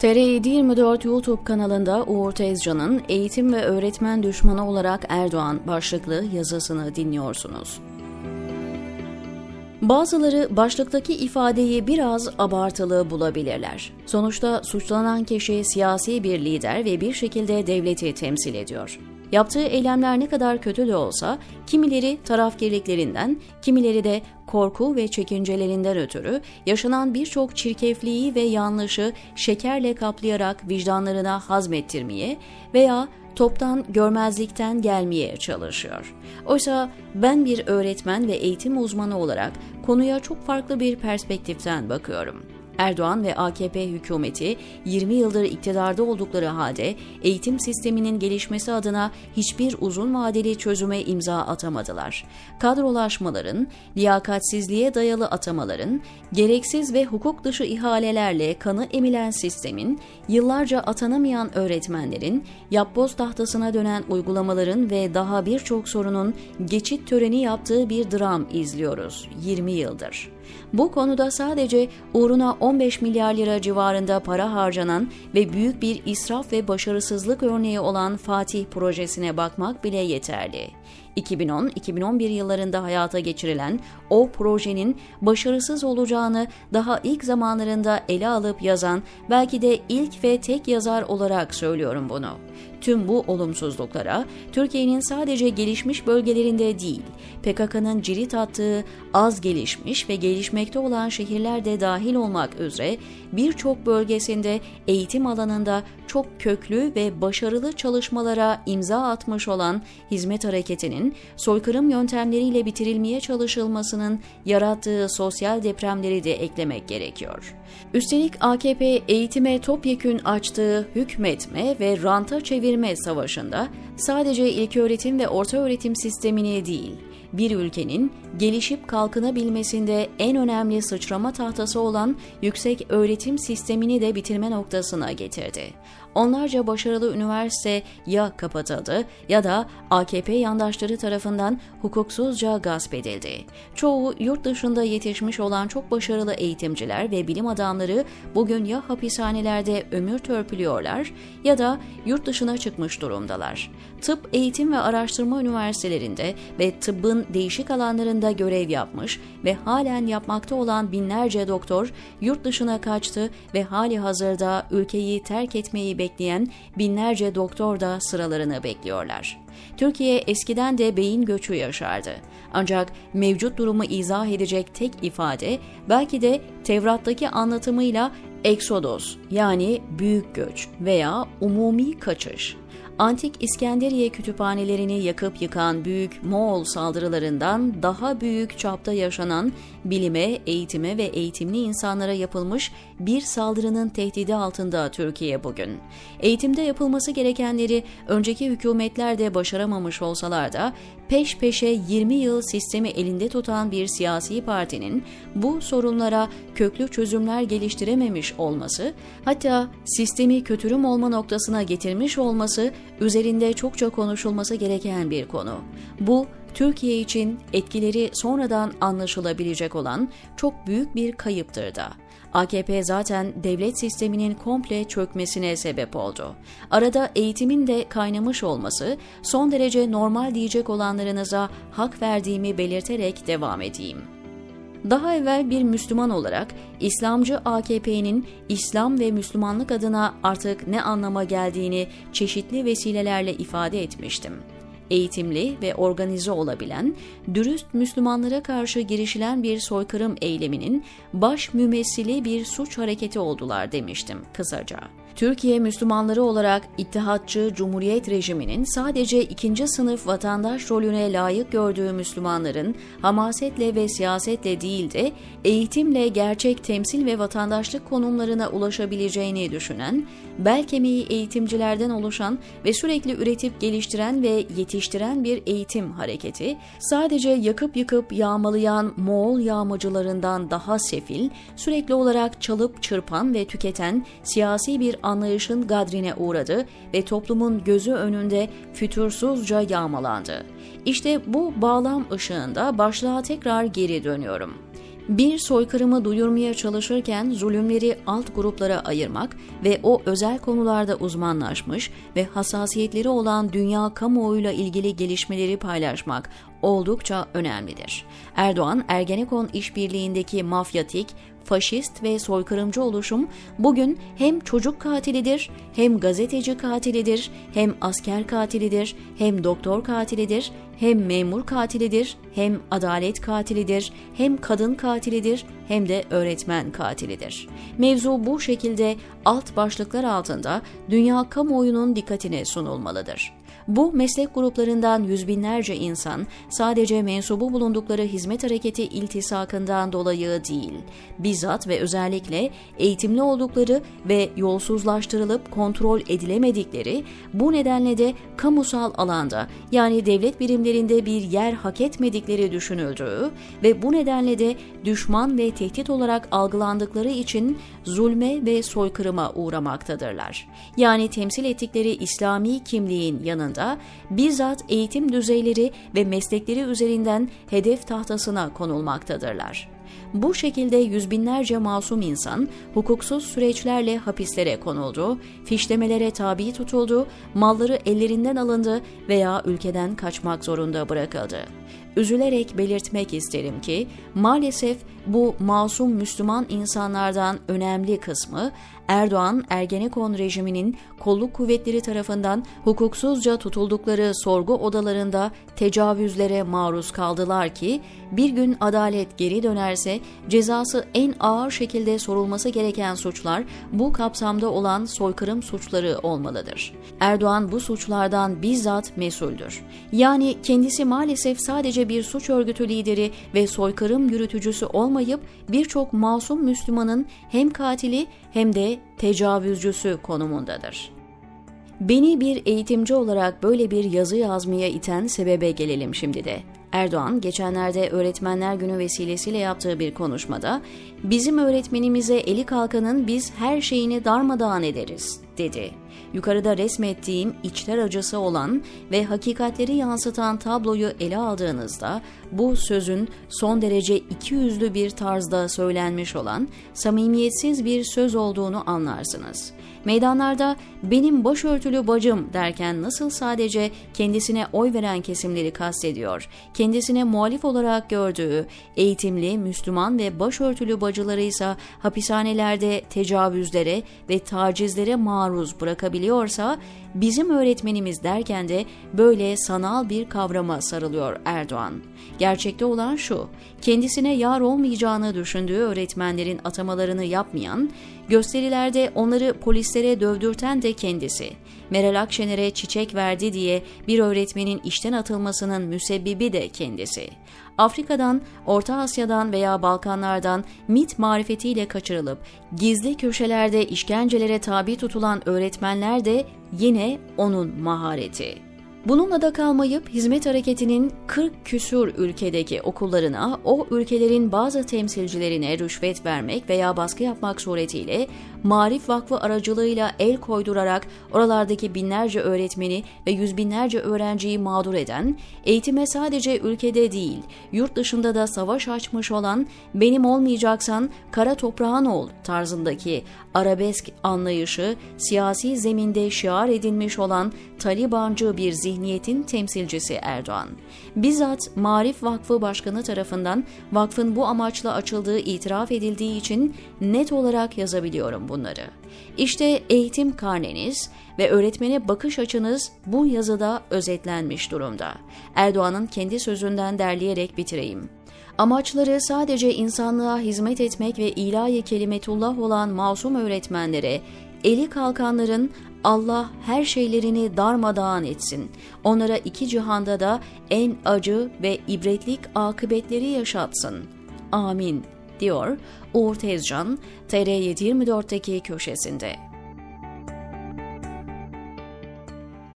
TR724 YouTube kanalında Uğur Tezcan'ın Eğitim ve Öğretmen Düşmanı olarak Erdoğan başlıklı yazısını dinliyorsunuz. Bazıları başlıktaki ifadeyi biraz abartılı bulabilirler. Sonuçta suçlanan kişi siyasi bir lider ve bir şekilde devleti temsil ediyor. Yaptığı eylemler ne kadar kötü de olsa kimileri tarafkirliklerinden, kimileri de korku ve çekincelerinden ötürü yaşanan birçok çirkefliği ve yanlışı şekerle kaplayarak vicdanlarına hazmettirmeye veya toptan görmezlikten gelmeye çalışıyor. Oysa ben bir öğretmen ve eğitim uzmanı olarak konuya çok farklı bir perspektiften bakıyorum. Erdoğan ve AKP hükümeti 20 yıldır iktidarda oldukları halde eğitim sisteminin gelişmesi adına hiçbir uzun vadeli çözüme imza atamadılar. Kadrolaşmaların, liyakatsizliğe dayalı atamaların, gereksiz ve hukuk dışı ihalelerle kanı emilen sistemin, yıllarca atanamayan öğretmenlerin, yapboz tahtasına dönen uygulamaların ve daha birçok sorunun geçit töreni yaptığı bir dram izliyoruz 20 yıldır. Bu konuda sadece uğruna 15 milyar lira civarında para harcanan ve büyük bir israf ve başarısızlık örneği olan Fatih projesine bakmak bile yeterli. 2010-2011 yıllarında hayata geçirilen o projenin başarısız olacağını daha ilk zamanlarında ele alıp yazan belki de ilk ve tek yazar olarak söylüyorum bunu. Tüm bu olumsuzluklara Türkiye'nin sadece gelişmiş bölgelerinde değil, PKK'nın cirit attığı az gelişmiş ve gelişmekte olan şehirler de dahil olmak üzere birçok bölgesinde eğitim alanında çok köklü ve başarılı çalışmalara imza atmış olan hizmet hareketinin soykırım yöntemleriyle bitirilmeye çalışılmasının yarattığı sosyal depremleri de eklemek gerekiyor. Üstelik AKP eğitime topyekün açtığı hükmetme ve ranta çevirme savaşında sadece ilköğretim ve orta öğretim sistemini değil, bir ülkenin gelişip kalkınabilmesinde en önemli sıçrama tahtası olan yüksek öğretim sistemini de bitirme noktasına getirdi. Onlarca başarılı üniversite ya kapatıldı ya da AKP yandaşları tarafından hukuksuzca gasp edildi. Çoğu yurt dışında yetişmiş olan çok başarılı eğitimciler ve bilim adamları bugün ya hapishanelerde ömür törpülüyorlar ya da yurt dışına çıkmış durumdalar. Tıp eğitim ve araştırma üniversitelerinde ve tıbbın değişik alanlarında görev yapmış ve halen yapmakta olan binlerce doktor yurt dışına kaçtı ve hali hazırda ülkeyi terk etmeyi bekleyen binlerce doktor da sıralarını bekliyorlar. Türkiye eskiden de beyin göçü yaşardı. Ancak mevcut durumu izah edecek tek ifade belki de Tevrat'taki anlatımıyla eksodos yani büyük göç veya umumi kaçış antik İskenderiye kütüphanelerini yakıp yıkan büyük Moğol saldırılarından daha büyük çapta yaşanan bilime, eğitime ve eğitimli insanlara yapılmış bir saldırının tehdidi altında Türkiye bugün. Eğitimde yapılması gerekenleri önceki hükümetler de başaramamış olsalar da peş peşe 20 yıl sistemi elinde tutan bir siyasi partinin bu sorunlara köklü çözümler geliştirememiş olması, hatta sistemi kötürüm olma noktasına getirmiş olması üzerinde çokça konuşulması gereken bir konu. Bu Türkiye için etkileri sonradan anlaşılabilecek olan çok büyük bir kayıptır da. AKP zaten devlet sisteminin komple çökmesine sebep oldu. Arada eğitimin de kaynamış olması son derece normal diyecek olanlarınıza hak verdiğimi belirterek devam edeyim. Daha evvel bir Müslüman olarak İslamcı AKP'nin İslam ve Müslümanlık adına artık ne anlama geldiğini çeşitli vesilelerle ifade etmiştim eğitimli ve organize olabilen, dürüst Müslümanlara karşı girişilen bir soykırım eyleminin baş mümessili bir suç hareketi oldular demiştim kısaca. Türkiye Müslümanları olarak İttihatçı Cumhuriyet rejiminin sadece ikinci sınıf vatandaş rolüne layık gördüğü Müslümanların hamasetle ve siyasetle değil de eğitimle gerçek temsil ve vatandaşlık konumlarına ulaşabileceğini düşünen, bel kemiği eğitimcilerden oluşan ve sürekli üretip geliştiren ve yetiştiren bir eğitim hareketi, sadece yakıp yıkıp yağmalayan Moğol yağmacılarından daha sefil, sürekli olarak çalıp çırpan ve tüketen siyasi bir anlayışın gadrine uğradı ve toplumun gözü önünde fütursuzca yağmalandı. İşte bu bağlam ışığında başlığa tekrar geri dönüyorum. Bir soykırımı duyurmaya çalışırken zulümleri alt gruplara ayırmak ve o özel konularda uzmanlaşmış ve hassasiyetleri olan dünya kamuoyuyla ilgili gelişmeleri paylaşmak oldukça önemlidir. Erdoğan, Ergenekon işbirliğindeki mafyatik, faşist ve soykırımcı oluşum bugün hem çocuk katilidir, hem gazeteci katilidir, hem asker katilidir, hem doktor katilidir, hem memur katilidir, hem adalet katilidir, hem kadın katilidir, hem de öğretmen katilidir. Mevzu bu şekilde alt başlıklar altında dünya kamuoyunun dikkatine sunulmalıdır. Bu meslek gruplarından yüz binlerce insan sadece mensubu bulundukları hizmet hareketi iltisakından dolayı değil, bizzat ve özellikle eğitimli oldukları ve yolsuzlaştırılıp kontrol edilemedikleri bu nedenle de kamusal alanda yani devlet birimlerinde bir yer hak etmedikleri düşünüldüğü ve bu nedenle de düşman ve tehdit olarak algılandıkları için zulme ve soykırıma uğramaktadırlar. Yani temsil ettikleri İslami kimliğin yanında bizzat eğitim düzeyleri ve meslekleri üzerinden hedef tahtasına konulmaktadırlar. Bu şekilde yüz binlerce masum insan hukuksuz süreçlerle hapislere konuldu, fişlemelere tabi tutuldu, malları ellerinden alındı veya ülkeden kaçmak zorunda bırakıldı. Üzülerek belirtmek isterim ki maalesef bu masum Müslüman insanlardan önemli kısmı Erdoğan Ergenekon rejiminin kolluk kuvvetleri tarafından hukuksuzca tutuldukları sorgu odalarında tecavüzlere maruz kaldılar ki bir gün adalet geri dönerse cezası en ağır şekilde sorulması gereken suçlar bu kapsamda olan soykırım suçları olmalıdır. Erdoğan bu suçlardan bizzat mesuldür. Yani kendisi maalesef sadece bir suç örgütü lideri ve soykırım yürütücüsü olmayıp birçok masum Müslümanın hem katili hem de tecavüzcüsü konumundadır. Beni bir eğitimci olarak böyle bir yazı yazmaya iten sebebe gelelim şimdi de. Erdoğan geçenlerde Öğretmenler Günü vesilesiyle yaptığı bir konuşmada bizim öğretmenimize eli kalkanın biz her şeyini darmadağın ederiz dedi. Yukarıda resmettiğim içler acısı olan ve hakikatleri yansıtan tabloyu ele aldığınızda bu sözün son derece ikiyüzlü bir tarzda söylenmiş olan samimiyetsiz bir söz olduğunu anlarsınız. Meydanlarda benim başörtülü bacım derken nasıl sadece kendisine oy veren kesimleri kastediyor, kendisine muhalif olarak gördüğü eğitimli, Müslüman ve başörtülü bacıları ise hapishanelerde tecavüzlere ve tacizlere maruz bırakabiliyorsa bizim öğretmenimiz derken de böyle sanal bir kavrama sarılıyor Erdoğan. Gerçekte olan şu, kendisine yar olmayacağını düşündüğü öğretmenlerin atamalarını yapmayan, gösterilerde onları polislere dövdürten de kendisi. Meral Akşener'e çiçek verdi diye bir öğretmenin işten atılmasının müsebbibi de kendisi. Afrika'dan, Orta Asya'dan veya Balkanlardan MIT marifetiyle kaçırılıp gizli köşelerde işkencelere tabi tutulan öğretmenler de yine onun mahareti. Bununla da kalmayıp hizmet hareketinin 40 küsur ülkedeki okullarına o ülkelerin bazı temsilcilerine rüşvet vermek veya baskı yapmak suretiyle Marif Vakfı aracılığıyla el koydurarak oralardaki binlerce öğretmeni ve yüz binlerce öğrenciyi mağdur eden, eğitime sadece ülkede değil, yurt dışında da savaş açmış olan benim olmayacaksan kara toprağın ol tarzındaki arabesk anlayışı siyasi zeminde şiar edilmiş olan Talibancı bir zihniyetin temsilcisi Erdoğan. Bizzat Marif Vakfı Başkanı tarafından vakfın bu amaçla açıldığı itiraf edildiği için net olarak yazabiliyorum bunları. İşte eğitim karneniz ve öğretmene bakış açınız bu yazıda özetlenmiş durumda. Erdoğan'ın kendi sözünden derleyerek bitireyim. Amaçları sadece insanlığa hizmet etmek ve ilahi kelimetullah olan masum öğretmenlere, eli kalkanların Allah her şeylerini darmadağın etsin. Onlara iki cihanda da en acı ve ibretlik akıbetleri yaşatsın. Amin diyor Uğur Tezcan TR724'teki köşesinde.